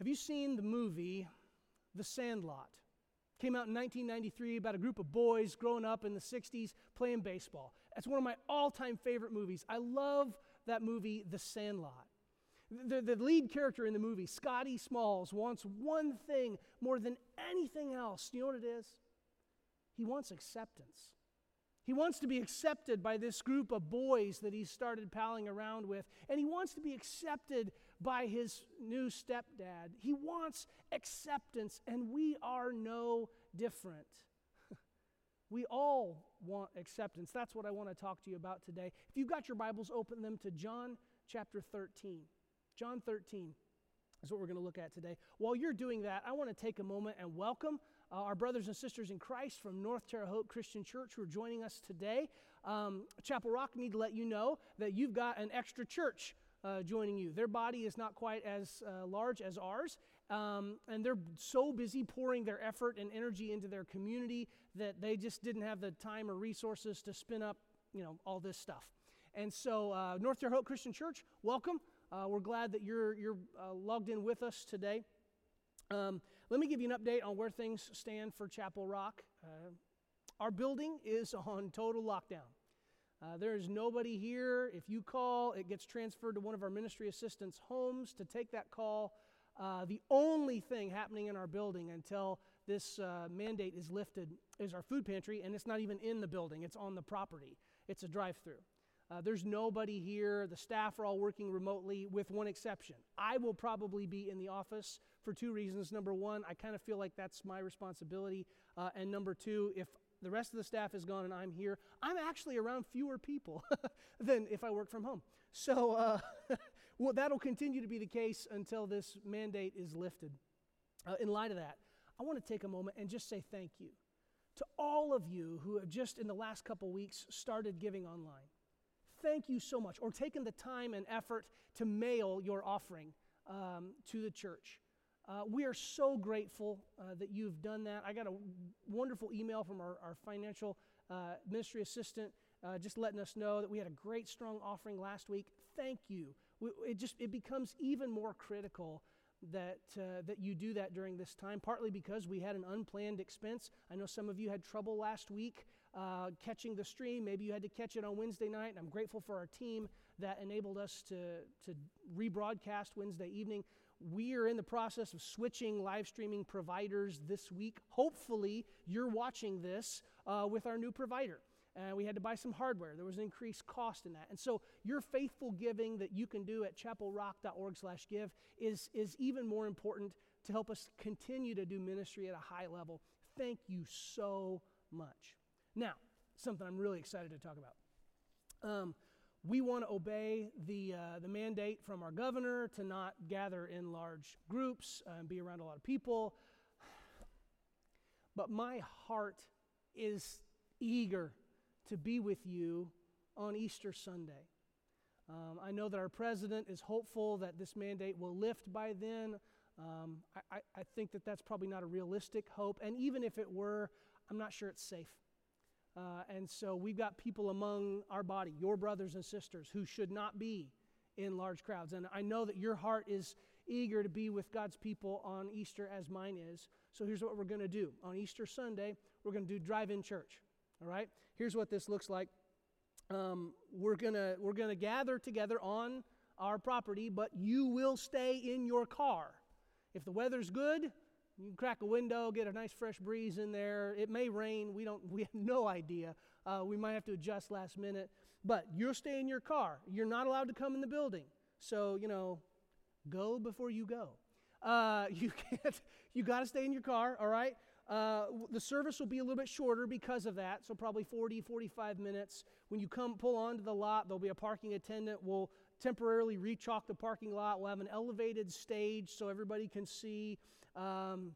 Have you seen the movie The Sandlot? Came out in 1993 about a group of boys growing up in the 60s playing baseball. That's one of my all time favorite movies. I love that movie, The Sandlot. The, the lead character in the movie, Scotty Smalls, wants one thing more than anything else. You know what it is? He wants acceptance. He wants to be accepted by this group of boys that he started palling around with, and he wants to be accepted by his new stepdad. He wants acceptance, and we are no different. we all want acceptance. That's what I want to talk to you about today. If you've got your Bibles, open them to John chapter 13. John 13 is what we're going to look at today. While you're doing that, I want to take a moment and welcome uh, our brothers and sisters in Christ from North Terre Haute Christian Church who are joining us today. Um, Chapel Rock need to let you know that you've got an extra church. Uh, joining you. Their body is not quite as uh, large as ours, um, and they're so busy pouring their effort and energy into their community that they just didn't have the time or resources to spin up, you know, all this stuff. And so, uh, North Terre Haute Christian Church, welcome. Uh, we're glad that you're, you're uh, logged in with us today. Um, let me give you an update on where things stand for Chapel Rock. Uh, our building is on total lockdown. Uh, there is nobody here. If you call, it gets transferred to one of our ministry assistants' homes to take that call. Uh, the only thing happening in our building until this uh, mandate is lifted is our food pantry, and it's not even in the building, it's on the property. It's a drive through. Uh, there's nobody here. The staff are all working remotely, with one exception. I will probably be in the office for two reasons. Number one, I kind of feel like that's my responsibility. Uh, and number two, if the rest of the staff is gone and I'm here, I'm actually around fewer people than if I work from home. So uh, well, that'll continue to be the case until this mandate is lifted. Uh, in light of that, I want to take a moment and just say thank you to all of you who have just in the last couple weeks started giving online thank you so much, or taken the time and effort to mail your offering um, to the church. Uh, we are so grateful uh, that you've done that. I got a wonderful email from our, our financial uh, ministry assistant uh, just letting us know that we had a great, strong offering last week. Thank you. We, it just it becomes even more critical that, uh, that you do that during this time, partly because we had an unplanned expense. I know some of you had trouble last week uh, catching the stream. Maybe you had to catch it on Wednesday night, and I'm grateful for our team that enabled us to, to rebroadcast Wednesday evening. We are in the process of switching live streaming providers this week. Hopefully, you're watching this uh, with our new provider and we had to buy some hardware. There was an increased cost in that. And so your faithful giving that you can do at chapelrock.org slash give is, is even more important to help us continue to do ministry at a high level. Thank you so much. Now, something I'm really excited to talk about. Um, we want to obey the, uh, the mandate from our governor to not gather in large groups uh, and be around a lot of people. But my heart is eager to be with you on Easter Sunday. Um, I know that our president is hopeful that this mandate will lift by then. Um, I, I, think that that's probably not a realistic hope. And even if it were, I'm not sure it's safe. Uh, and so we've got people among our body, your brothers and sisters, who should not be in large crowds. And I know that your heart is eager to be with God's people on Easter as mine is. So here's what we're going to do. On Easter Sunday, we're going to do drive in church. All right? Here's what this looks like. Um, we're going to we're gonna gather together on our property, but you will stay in your car. If the weather's good, you can crack a window, get a nice fresh breeze in there. It may rain. We don't. We have no idea. Uh, we might have to adjust last minute. But you'll stay in your car. You're not allowed to come in the building. So you know, go before you go. Uh, you can't. You got to stay in your car. All right. Uh, the service will be a little bit shorter because of that, so probably 40, 45 minutes. When you come pull onto the lot, there'll be a parking attendant. We'll temporarily rechalk the parking lot. We'll have an elevated stage so everybody can see. Um,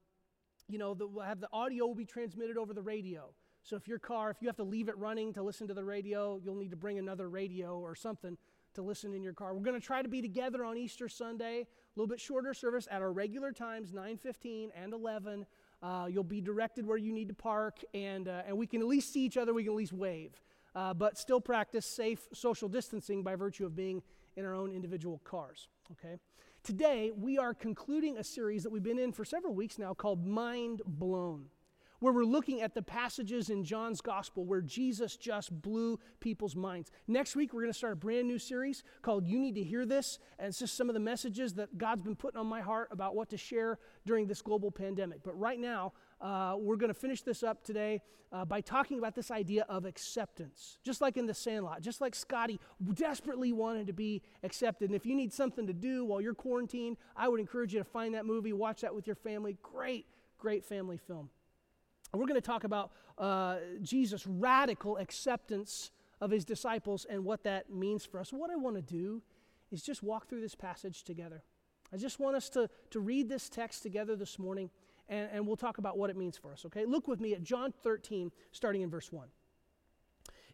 you know, the, we'll have the audio will be transmitted over the radio. So if your car, if you have to leave it running to listen to the radio, you'll need to bring another radio or something to listen in your car. We're going to try to be together on Easter Sunday, a little bit shorter service at our regular times, 9:15 and 11. Uh, you'll be directed where you need to park, and, uh, and we can at least see each other. We can at least wave. uh, but still practice safe social distancing by virtue of being in our own individual cars. Okay? Today, we are concluding a series that we've been in for several weeks now called Mind Blown where we're looking at the passages in John's gospel where Jesus just blew people's minds. Next week, we're going to start a brand new series called You Need to Hear This. And it's just some of the messages that God's been putting on my heart about what to share during this global pandemic. But right now, uh, we're going to finish this up today uh, by talking about this idea of acceptance. Just like in the Sandlot, just like Scotty desperately wanted to be accepted. And if you need something to do while you're quarantined, I would encourage you to find that movie, watch that with your family. Great, great family film. We're going to talk about uh, Jesus' radical acceptance of his disciples and what that means for us. What I want to do is just walk through this passage together. I just want us to, to read this text together this morning, and, and we'll talk about what it means for us, okay? Look with me at John 13, starting in verse 1.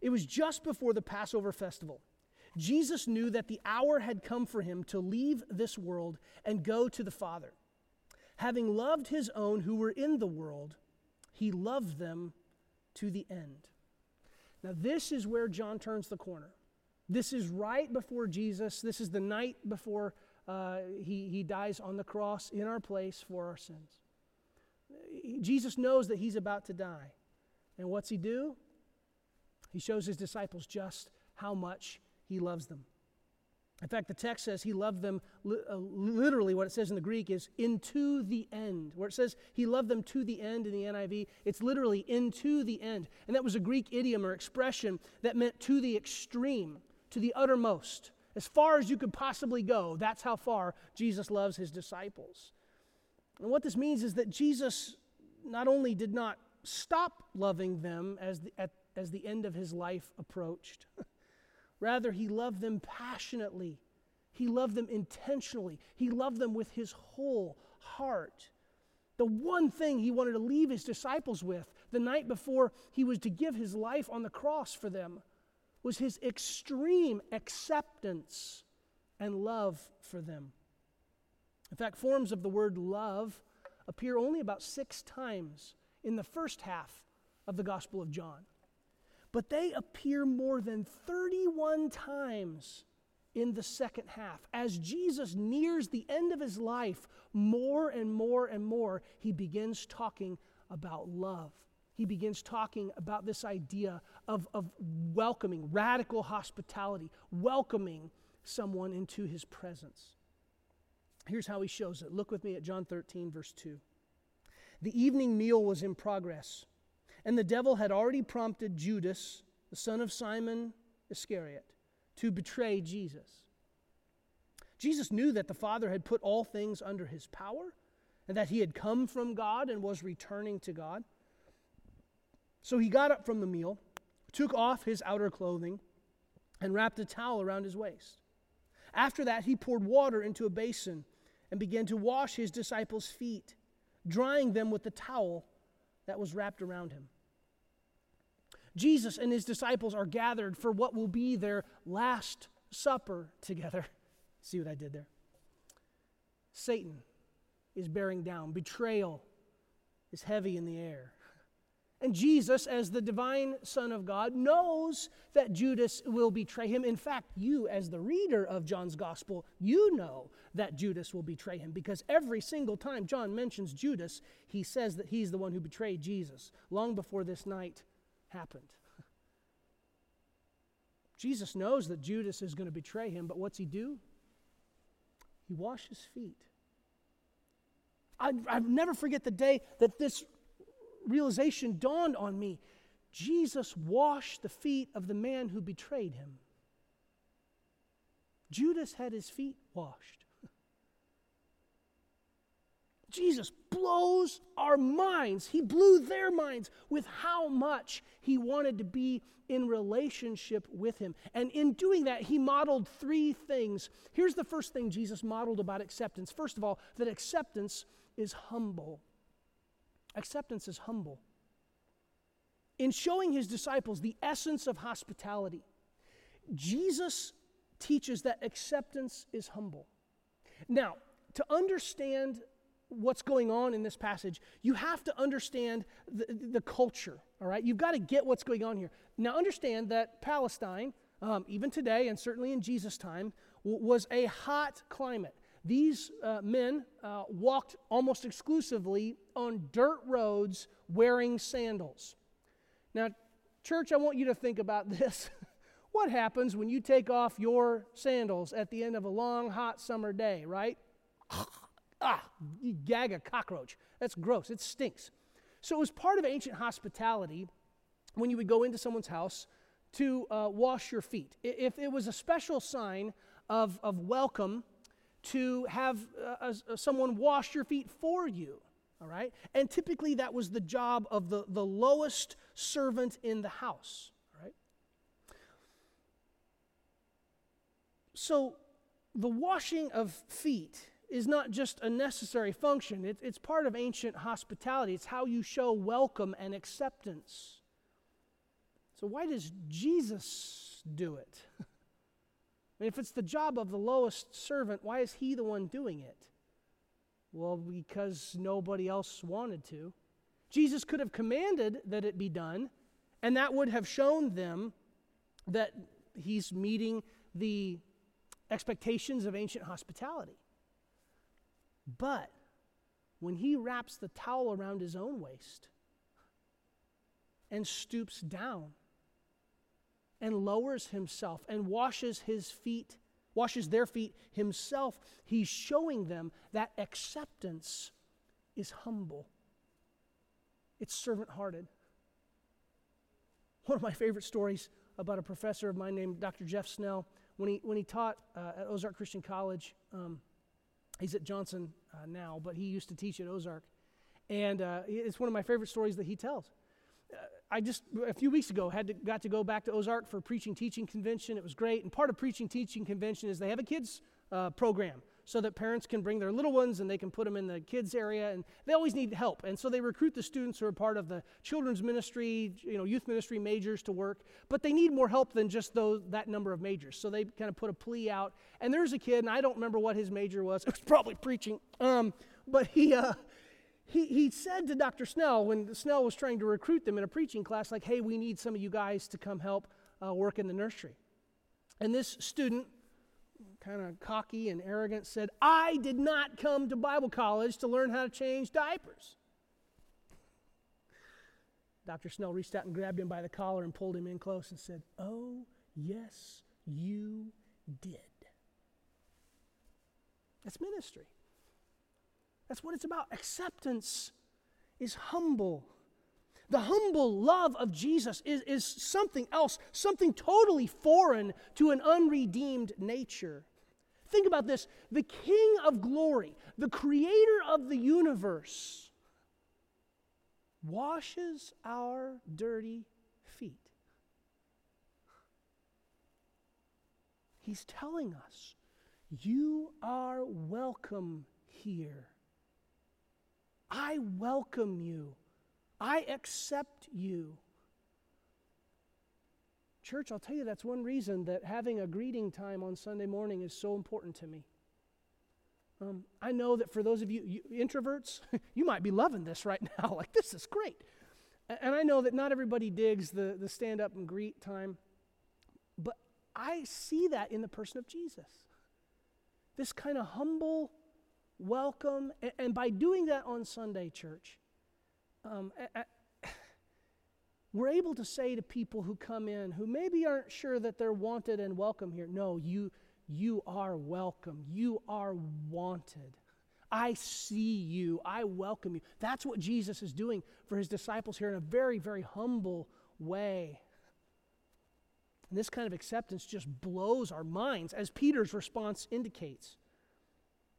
It was just before the Passover festival. Jesus knew that the hour had come for him to leave this world and go to the Father. Having loved his own who were in the world, he loved them to the end. Now, this is where John turns the corner. This is right before Jesus. This is the night before uh, he, he dies on the cross in our place for our sins. Jesus knows that he's about to die. And what's he do? He shows his disciples just how much he loves them. In fact, the text says he loved them, uh, literally, what it says in the Greek is into the end. Where it says he loved them to the end in the NIV, it's literally into the end. And that was a Greek idiom or expression that meant to the extreme, to the uttermost. As far as you could possibly go, that's how far Jesus loves his disciples. And what this means is that Jesus not only did not stop loving them as the, at, as the end of his life approached, Rather, he loved them passionately. He loved them intentionally. He loved them with his whole heart. The one thing he wanted to leave his disciples with the night before he was to give his life on the cross for them was his extreme acceptance and love for them. In fact, forms of the word love appear only about six times in the first half of the Gospel of John but they appear more than 31 times in the second half. As Jesus nears the end of his life, more and more and more, he begins talking about love. He begins talking about this idea of, of welcoming, radical hospitality, welcoming someone into his presence. Here's how he shows it. Look with me at John 13, verse 2. The evening meal was in progress. And the devil had already prompted Judas, the son of Simon Iscariot, to betray Jesus. Jesus knew that the Father had put all things under his power and that he had come from God and was returning to God. So he got up from the meal, took off his outer clothing, and wrapped a towel around his waist. After that, he poured water into a basin and began to wash his disciples' feet, drying them with the towel that was wrapped around him. Jesus and his disciples are gathered for what will be their last supper together. See what I did there? Satan is bearing down, betrayal is heavy in the air. And Jesus, as the divine Son of God, knows that Judas will betray him. In fact, you, as the reader of John's Gospel, you know that Judas will betray him because every single time John mentions Judas, he says that he's the one who betrayed Jesus long before this night happened. Jesus knows that Judas is going to betray him, but what's he do? He washes feet. I, I never forget the day that this realization dawned on me. Jesus washed the feet of the man who betrayed him. Judas had his feet washed. Jesus blows our minds. He blew their minds with how much he wanted to be in relationship with him. And in doing that, he modeled three things. Here's the first thing Jesus modeled about acceptance. First of all, that acceptance is humble. Acceptance is humble. In showing his disciples the essence of hospitality, Jesus teaches that acceptance is humble. Now, to understand what's going on in this passage, you have to understand the, the culture, all right? You've got to get what's going on here. Now, understand that Palestine, um, even today, and certainly in Jesus' time, w- was a hot climate. These uh, men uh, walked almost exclusively on dirt roads wearing sandals. Now, church, I want you to think about this. what happens when you take off your sandals at the end of a long, hot summer day, right? ah, you gag a cockroach. That's gross. It stinks. So it was part of ancient hospitality when you would go into someone's house to uh, wash your feet. If it was a special sign of, of welcome to have uh, uh, someone wash your feet for you, all right? And typically that was the job of the, the lowest servant in the house, all right? So the washing of feet is not just a necessary function, it, it's part of ancient hospitality. It's how you show welcome and acceptance. So, why does Jesus do it? Mean, if it's the job of the lowest servant, why is he the one doing it? Well, because nobody else wanted to. Jesus could have commanded that it be done, and that would have shown them that he's meeting the expectations of ancient hospitality. But when he wraps the towel around his own waist and stoops down and lowers himself and washes his feet, washes their feet himself, he's showing them that acceptance is humble. It's servant hearted. One of my favorite stories about a professor of mine named Dr. Jeff Snell, when he, when he taught uh, at Ozark Christian College, um, He's at Johnson uh, now, but he used to teach at Ozark. And uh, it's one of my favorite stories that he tells. I just, a few weeks ago, had to, got to go back to Ozark for preaching teaching convention. It was great. And part of preaching teaching convention is they have a kids uh, program so that parents can bring their little ones and they can put them in the kids area. And they always need help. And so they recruit the students who are part of the children's ministry you know youth ministry majors to work. But they need more help than just those that number of majors. So they kind of put a plea out. And there's a kid and i don't remember what his major was. It was probably preaching. Um, but he uh, he, he said to Dr. Snell when Snell was trying to recruit them in a preaching class, like, hey, we need some of you guys to come help uh, work in the nursery. And this student kind of cocky and arrogant, said, I did not come to Bible college to learn how to change diapers. Dr. Snell reached out and grabbed him by the collar and pulled him in close and said, Oh, yes, you did. That's ministry. That's what it's about. Acceptance is humble. The humble love of Jesus is, is something else, something totally foreign to an unredeemed nature. Think about this the King of glory, the creator of the universe, washes our dirty feet. He's telling us, You are welcome here. I welcome you. I accept you. Church, I'll tell you that's one reason that having a greeting time on Sunday morning is so important to me. Um, I know that for those of you, you introverts, you might be loving this right now. like, this is great. And I know that not everybody digs the, the stand up and greet time, but I see that in the person of Jesus. This kind of humble welcome. And, by doing that on Sunday, church, um, we're able to say to people who come in who maybe aren't sure that they're wanted and welcome here, no, you, you are welcome. You are wanted. I see you. I welcome you. That's what Jesus is doing for his disciples here in a very, very humble way. And this kind of acceptance just blows our minds, as Peter's response indicates.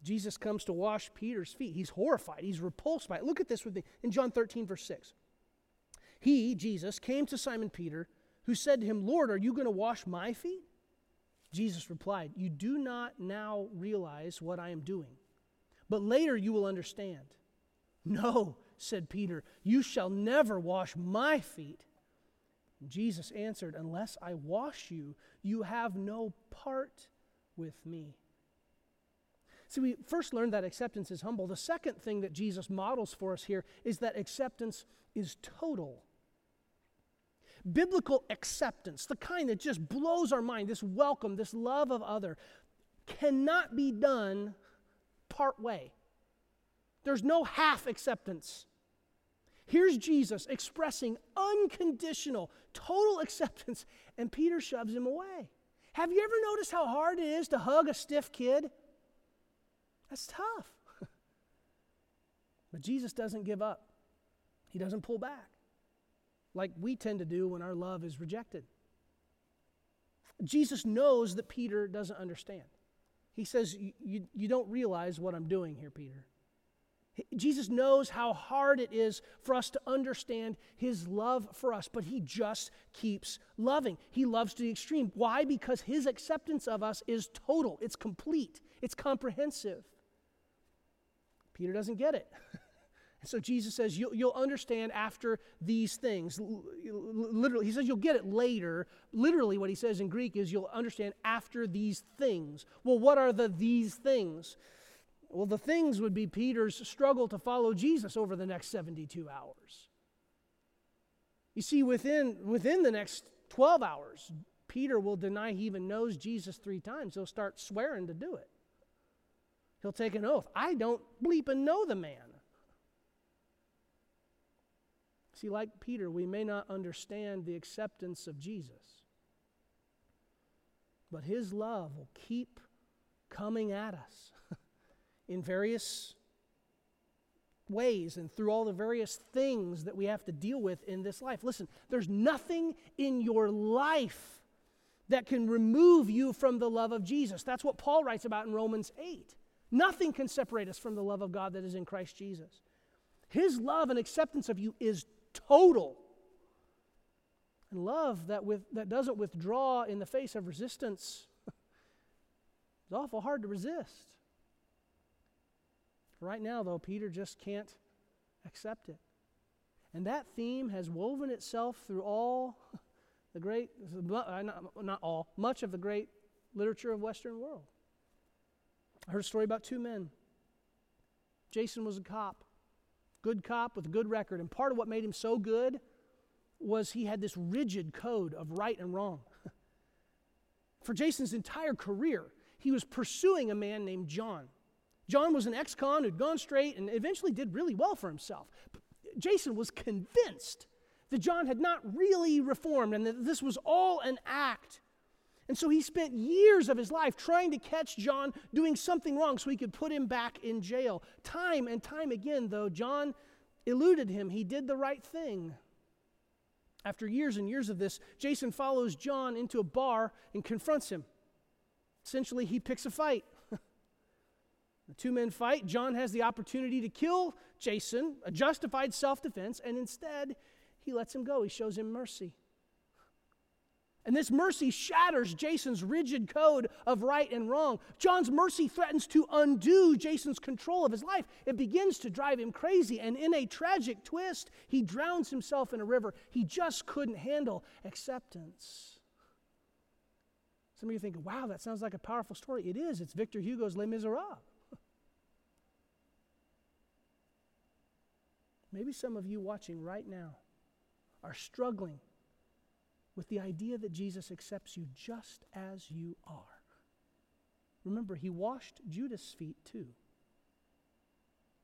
Jesus comes to wash Peter's feet. He's horrified, he's repulsed by it. Look at this with me in John 13, verse 6. He, Jesus, came to Simon Peter, who said to him, Lord, are you going to wash my feet? Jesus replied, You do not now realize what I am doing, but later you will understand. No, said Peter, you shall never wash my feet. Jesus answered, Unless I wash you, you have no part with me. So we first learned that acceptance is humble. The second thing that Jesus models for us here is that acceptance is total. Biblical acceptance, the kind that just blows our mind, this welcome, this love of other, cannot be done part way. There's no half acceptance. Here's Jesus expressing unconditional, total acceptance, and Peter shoves him away. Have you ever noticed how hard it is to hug a stiff kid? That's tough. but Jesus doesn't give up, He doesn't pull back like we tend to do when our love is rejected. Jesus knows that Peter doesn't understand. He says, You, you don't realize what I'm doing here, Peter. Jesus knows how hard it is for us to understand his love for us, but he just keeps loving. He loves to the extreme. Why? Because his acceptance of us is total, it's complete, it's comprehensive. Peter doesn't get it. and so Jesus says, you'll, you'll, understand after these things. Literally, he says you'll get it later. Literally, what he says in Greek is you'll understand after these things. Well, what are the these things? Well, the things would be Peter's struggle to follow Jesus over the next 72 hours. You see, within, within the next 12 hours, Peter will deny he even knows Jesus three times. He'll start swearing to do it. He'll take an oath. I don't bleep and know the man. See, like Peter, we may not understand the acceptance of Jesus, but his love will keep coming at us in various ways and through all the various things that we have to deal with in this life. Listen, there's nothing in your life that can remove you from the love of Jesus. That's what Paul writes about in Romans 8. Nothing can separate us from the love of God that is in Christ Jesus. His love and acceptance of you is total. And love that, with, that doesn't withdraw in the face of resistance is awful hard to resist. Right now, though, Peter just can't accept it. And that theme has woven itself through all the great, not all, much of the great literature of Western world. I heard a story about two men. Jason was a cop, good cop with a good record. And part of what made him so good was he had this rigid code of right and wrong. For Jason's entire career, he was pursuing a man named John. John was an ex con who'd gone straight and eventually did really well for himself. But Jason was convinced that John had not really reformed and that this was all an act. And so he spent years of his life trying to catch John doing something wrong so he could put him back in jail. Time and time again, though, John eluded him. He did the right thing. After years and years of this, Jason follows John into a bar and confronts him. Essentially, he picks a fight. The two men fight. John has the opportunity to kill Jason, a justified self defense, and instead he lets him go. He shows him mercy. And this mercy shatters Jason's rigid code of right and wrong. John's mercy threatens to undo Jason's control of his life. It begins to drive him crazy, and in a tragic twist, he drowns himself in a river. He just couldn't handle acceptance. Some of you think, wow, that sounds like a powerful story. It is. It's Victor Hugo's Les Miserables. Maybe some of you watching right now are struggling with the idea that Jesus accepts you just as you are. Remember, he washed Judas' feet too.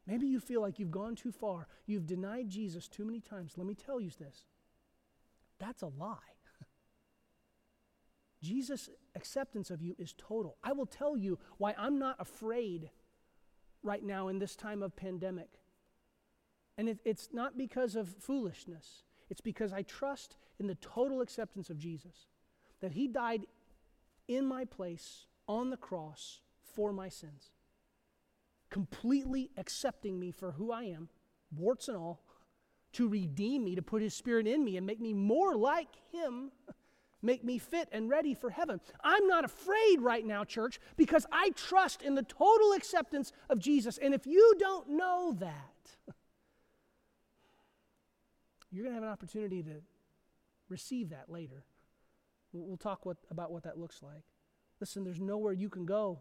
Maybe you feel like you've gone too far. You've denied Jesus too many times. Let me tell you this that's a lie. Jesus' acceptance of you is total. I will tell you why I'm not afraid right now in this time of pandemic. And it, it's not because of foolishness, it's because I trust in the total acceptance of Jesus, that He died in my place on the cross for my sins, completely accepting me for who I am, warts and all, to redeem me, to put His Spirit in me and make me more like Him. Make me fit and ready for heaven. I'm not afraid right now, church, because I trust in the total acceptance of Jesus. And if you don't know that, you're going to have an opportunity to receive that later. We'll talk what, about what that looks like. Listen, there's nowhere you can go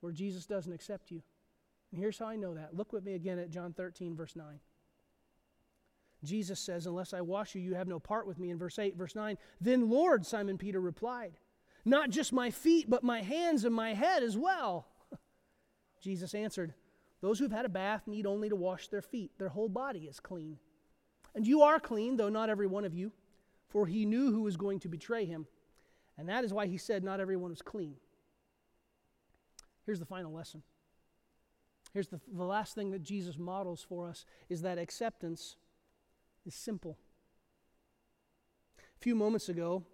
where Jesus doesn't accept you. And here's how I know that. Look with me again at John 13, verse 9. Jesus says, Unless I wash you, you have no part with me. In verse 8, verse 9, then Lord, Simon Peter replied, Not just my feet, but my hands and my head as well. Jesus answered, Those who've had a bath need only to wash their feet. Their whole body is clean. And you are clean, though not every one of you, for he knew who was going to betray him. And that is why he said, Not everyone was clean. Here's the final lesson. Here's the, the last thing that Jesus models for us is that acceptance is simple. A few moments ago,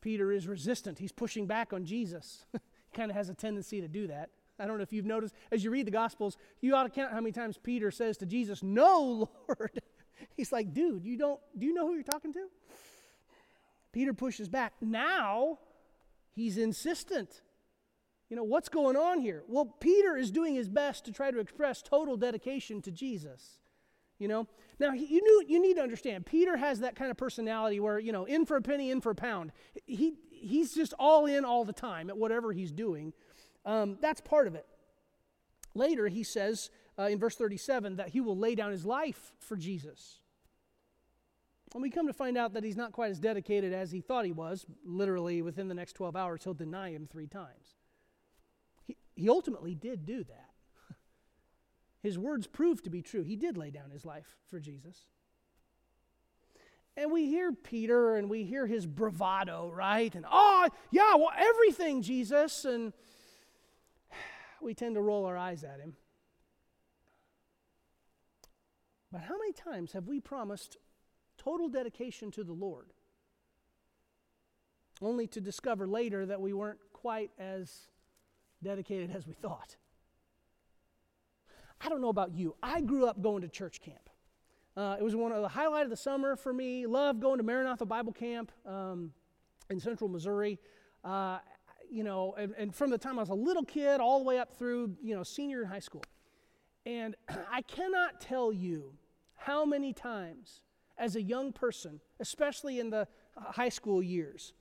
Peter is resistant. He's pushing back on Jesus. he kind of has a tendency to do that. I don't know if you've noticed as you read the Gospels, you ought to count how many times Peter says to Jesus, No, Lord. He's like, dude, you don't, do you know who you're talking to? Peter pushes back. Now he's insistent. You know, what's going on here? Well, Peter is doing his best to try to express total dedication to Jesus. You know, now you knew you need to understand. Peter has that kind of personality where you know, in for a penny, in for a pound. He he's just all in all the time at whatever he's doing. Um, that's part of it. Later, he says uh, in verse 37 that he will lay down his life for Jesus. And we come to find out that he's not quite as dedicated as he thought he was. Literally, within the next 12 hours, he'll deny him three times. He, he ultimately did do that. His words proved to be true. He did lay down his life for Jesus. And we hear Peter and we hear his bravado, right? And, oh, yeah, well, everything, Jesus. And we tend to roll our eyes at him. But how many times have we promised total dedication to the Lord, only to discover later that we weren't quite as dedicated as we thought? I don't know about you. I grew up going to church camp. Uh, it was one of the highlight of the summer for me. Loved going to Maranatha Bible Camp um, in central Missouri. Uh, you know, and, and, from the time I was a little kid all the way up through, you know, senior in high school. And I cannot tell you how many times as a young person, especially in the high school years,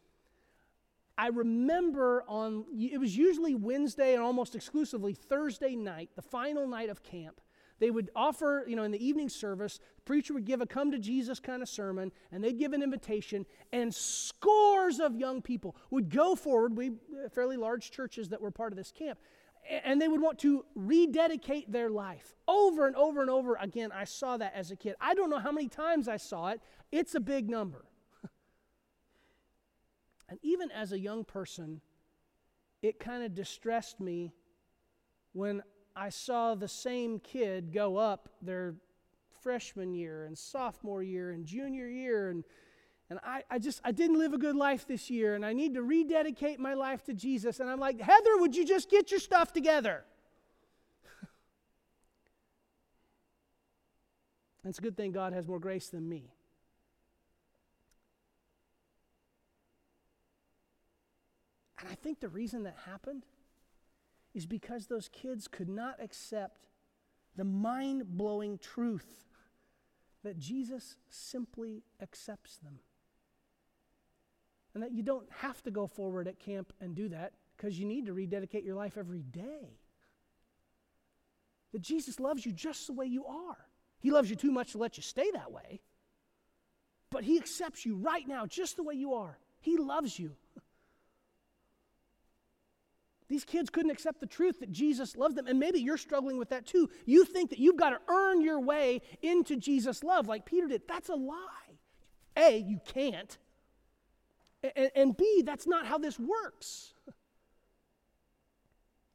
I remember on, it was usually Wednesday and almost exclusively Thursday night, the final night of camp. They would offer, you know, in the evening service, the preacher would give a come to Jesus kind of sermon, and they'd give an invitation, and scores of young people would go forward. We, uh, fairly large churches that were part of this camp, and they would want to rededicate their life over and over and over again. I saw that as a kid. I don't know how many times I saw it, it's a big number. and even as a young person, it kind of distressed me when I saw the same kid go up their freshman year and sophomore year and junior year and and I, I just i didn't live a good life this year and i need to rededicate my life to jesus. And i'm like heather would you just get your stuff together? It's a good thing god has more grace than me. And i think the reason that happened is because those kids could not accept the mind-blowing truth that jesus simply accepts them and that you don't have to go forward at camp and do that because you need to rededicate your life every day. That Jesus loves you just the way you are. He loves you too much to let you stay that way, but He accepts you right now just the way you are. He loves you. These kids couldn't accept the truth that Jesus loves them, and maybe you're struggling with that too. You think that you've got to earn your way into Jesus' love like Peter did. That's a lie. A, you can't. And, and B, that's not how this works.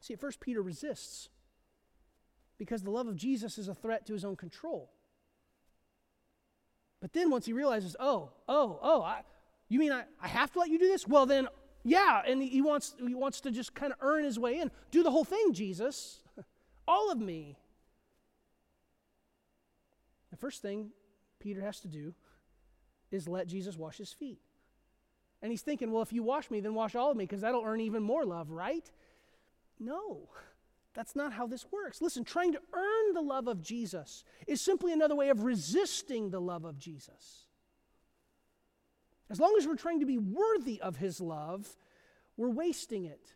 See, at first, Peter resists because the love of Jesus is a threat to his own control. But then once he realizes, oh, oh, oh, I, you mean I, I have to let you do this? Well, then, yeah. And he wants, he wants to just kind of earn his way in. Do the whole thing, Jesus. All of me. The first thing Peter has to do is let Jesus wash his feet. And he's thinking, well, if you wash me, then wash all of me because that'll earn even more love, right? No, that's not how this works. Listen, trying to earn the love of Jesus is simply another way of resisting the love of Jesus. As long as we're trying to be worthy of his love, we're wasting it.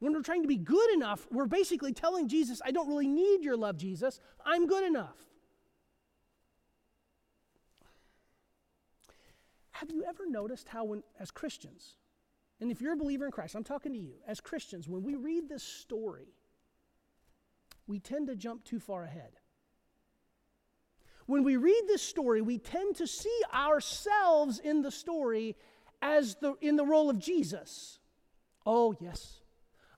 when we're trying to be good enough, we're basically telling Jesus, I don't really need your love, Jesus. I'm good enough. Have you ever noticed how, when, as Christians, and if you're a believer in Christ, I'm talking to you, as Christians, when we read this story, we tend to jump too far ahead. When we read this story, we tend to see ourselves in the story as the, in the role of Jesus. Oh, yes,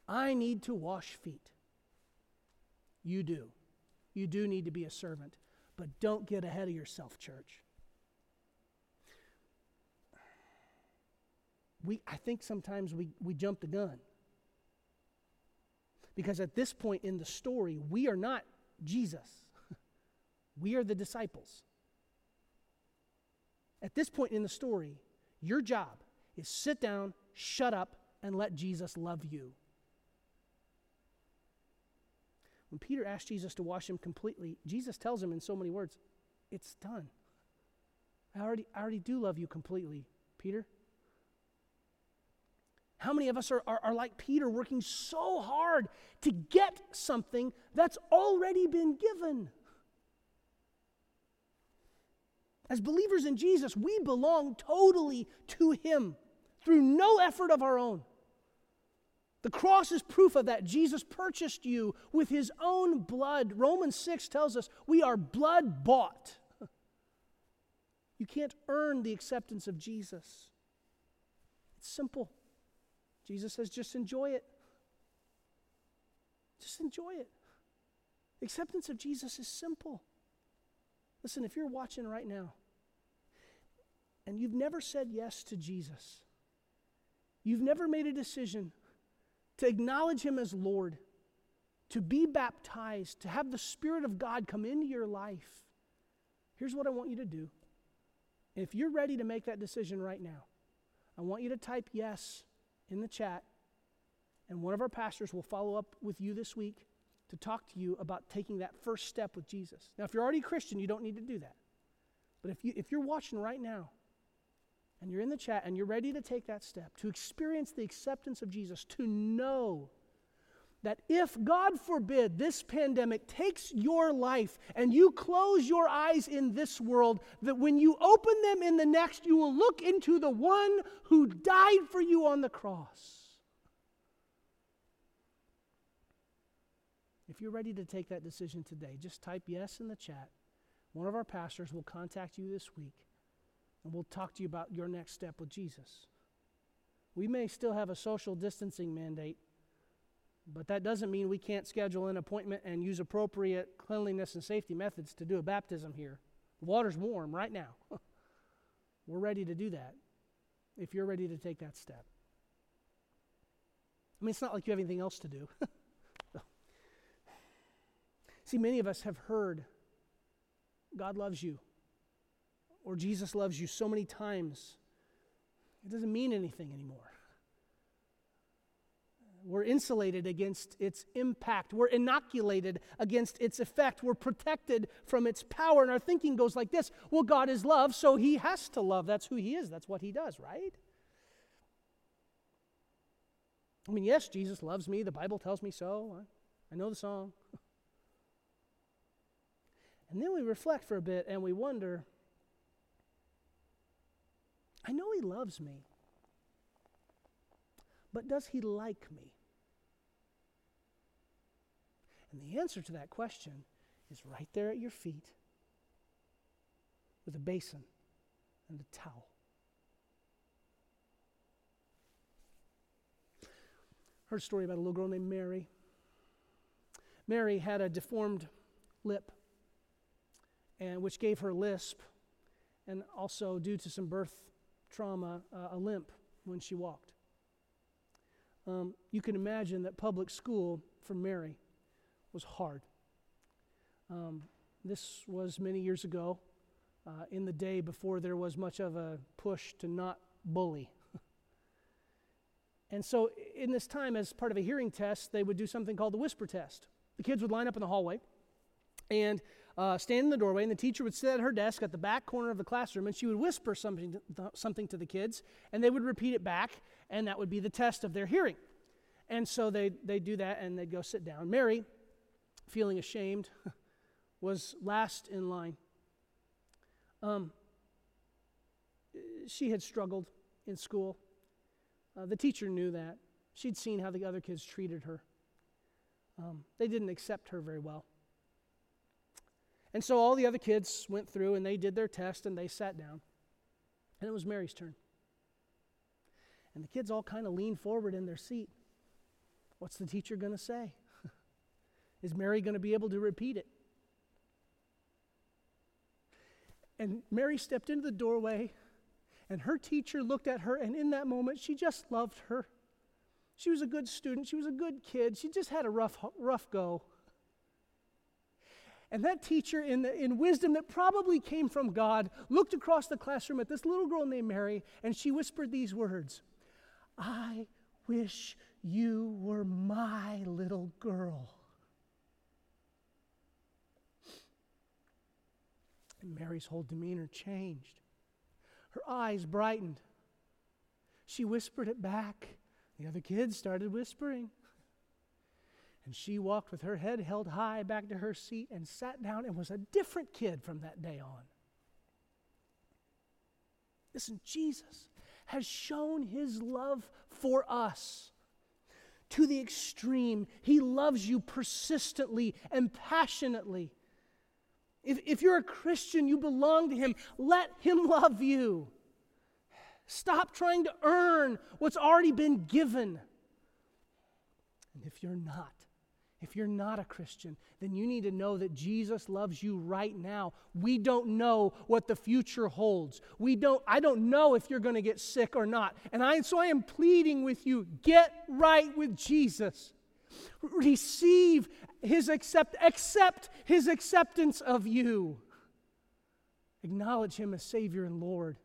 I need to wash feet. You do. You do need to be a servant, but don't get ahead of yourself, church. We, I think sometimes we, we jump the gun. Because at this point in the story, we are not Jesus, we are the disciples. At this point in the story, your job is sit down, shut up, and let Jesus love you. When Peter asked Jesus to wash him completely, Jesus tells him in so many words, It's done. I already, I already do love you completely, Peter. How many of us are, are, are, like Peter, working so hard to get something that's already been given? As believers in Jesus, we belong totally to Him through no effort of our own. The cross is proof of that. Jesus purchased you with His own blood. Romans 6 tells us we are blood bought. You can't earn the acceptance of Jesus. It's simple. Jesus says, just enjoy it. Just enjoy it. Acceptance of Jesus is simple. Listen, if you're watching right now and you've never said yes to Jesus, you've never made a decision to acknowledge Him as Lord, to be baptized, to have the Spirit of God come into your life, here's what I want you to do. If you're ready to make that decision right now, I want you to type yes in the chat, and one of our pastors will follow up with you this week to talk to you about taking that first step with Jesus. Now, if you're already a Christian, you don't need to do that. But if, you, if you're watching right now and you're in the chat and you're ready to take that step, to experience the acceptance of Jesus, to know that if, God forbid, this pandemic takes your life and you close your eyes in this world, that when you open them in the next, you will look into the one who died for you on the cross. If you're ready to take that decision today, just type yes in the chat. One of our pastors will contact you this week and we'll talk to you about your next step with Jesus. We may still have a social distancing mandate but that doesn't mean we can't schedule an appointment and use appropriate cleanliness and safety methods to do a baptism here. The water's warm right now. We're ready to do that if you're ready to take that step. I mean, it's not like you have anything else to do. See, many of us have heard God loves you or Jesus loves you so many times, it doesn't mean anything anymore. We're insulated against its impact. We're inoculated against its effect. We're protected from its power. And our thinking goes like this Well, God is love, so he has to love. That's who he is. That's what he does, right? I mean, yes, Jesus loves me. The Bible tells me so. I know the song. And then we reflect for a bit and we wonder I know he loves me, but does he like me? And the answer to that question is right there at your feet with a basin and a towel. Heard a story about a little girl named Mary. Mary had a deformed lip, and which gave her lisp, and also due to some birth trauma, uh, a limp when she walked. Um, you can imagine that public school for Mary was hard. Um, this was many years ago, uh, in the day before there was much of a push to not bully. and so, in this time, as part of a hearing test, they would do something called the whisper test. The kids would line up in the hallway and uh, stand in the doorway, and the teacher would sit at her desk at the back corner of the classroom, and she would whisper something to, something to the kids, and they would repeat it back, and that would be the test of their hearing. And so they they do that and they'd go sit down. Mary, feeling ashamed, was last in line. Um, she had struggled in school. Uh, the teacher knew that. She'd seen how the other kids treated her. Um, they didn't accept her very well. And so all the other kids went through and they did their test and they sat down. And it was Mary's turn. And the kids all kind of leaned forward in their seat. What's the teacher going to say? Is Mary going to be able to repeat it? And Mary stepped into the doorway, and her teacher looked at her, and in that moment, she just loved her. She was a good student, she was a good kid, she just had a rough, rough go. And that teacher, in, the, in wisdom that probably came from God, looked across the classroom at this little girl named Mary, and she whispered these words I wish you were my little girl. And Mary's whole demeanor changed. Her eyes brightened. She whispered it back. The other kids started whispering. And she walked with her head held high back to her seat and sat down and was a different kid from that day on. Listen, Jesus has shown his love for us to the extreme. He loves you persistently and passionately. If, if you're a Christian, you belong to him. Let him love you. Stop trying to earn what's already been given. And if you're not, if you're not a Christian, then you need to know that Jesus loves you right now. We don't know what the future holds. We don't I don't know if you're going to get sick or not. And I so I am pleading with you, get right with Jesus. Receive his accept accept his acceptance of you. Acknowledge him as savior and Lord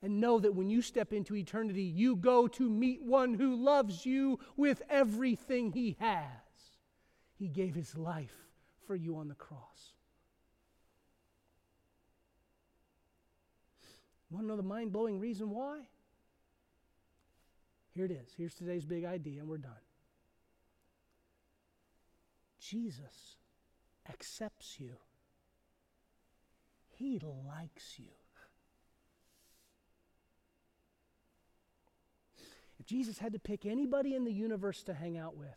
and know that when you step into eternity, you go to meet one who loves you with everything he has. He gave his life for you on the cross. Want to know the mind blowing reason why? Here it is. Here's today's big idea, and we're done. Jesus accepts you, He likes you. If Jesus had to pick anybody in the universe to hang out with,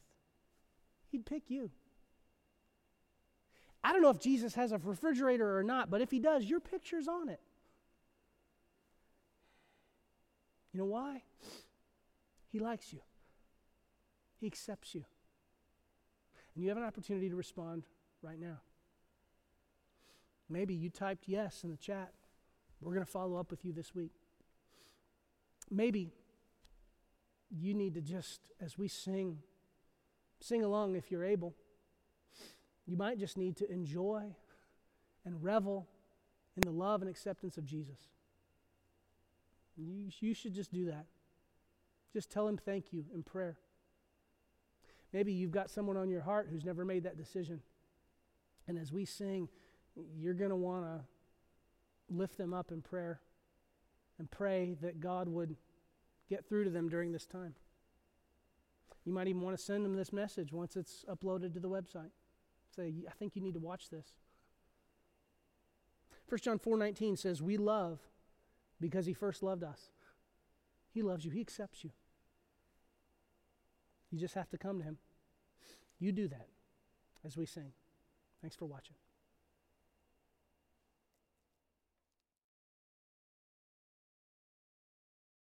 he'd pick you. I don't know if Jesus has a refrigerator or not, but if he does, your picture's on it. You know why? He likes you, he accepts you. And you have an opportunity to respond right now. Maybe you typed yes in the chat. We're going to follow up with you this week. Maybe you need to just, as we sing, sing along if you're able. You might just need to enjoy and revel in the love and acceptance of Jesus. You, you should just do that. Just tell him thank you in prayer. Maybe you've got someone on your heart who's never made that decision. And as we sing, you're going to want to lift them up in prayer and pray that God would get through to them during this time. You might even want to send them this message once it's uploaded to the website. Say, I think you need to watch this. 1 John 4:19 says, "We love because he first loved us." He loves you. He accepts you. You just have to come to him. You do that as we sing. Thanks for watching.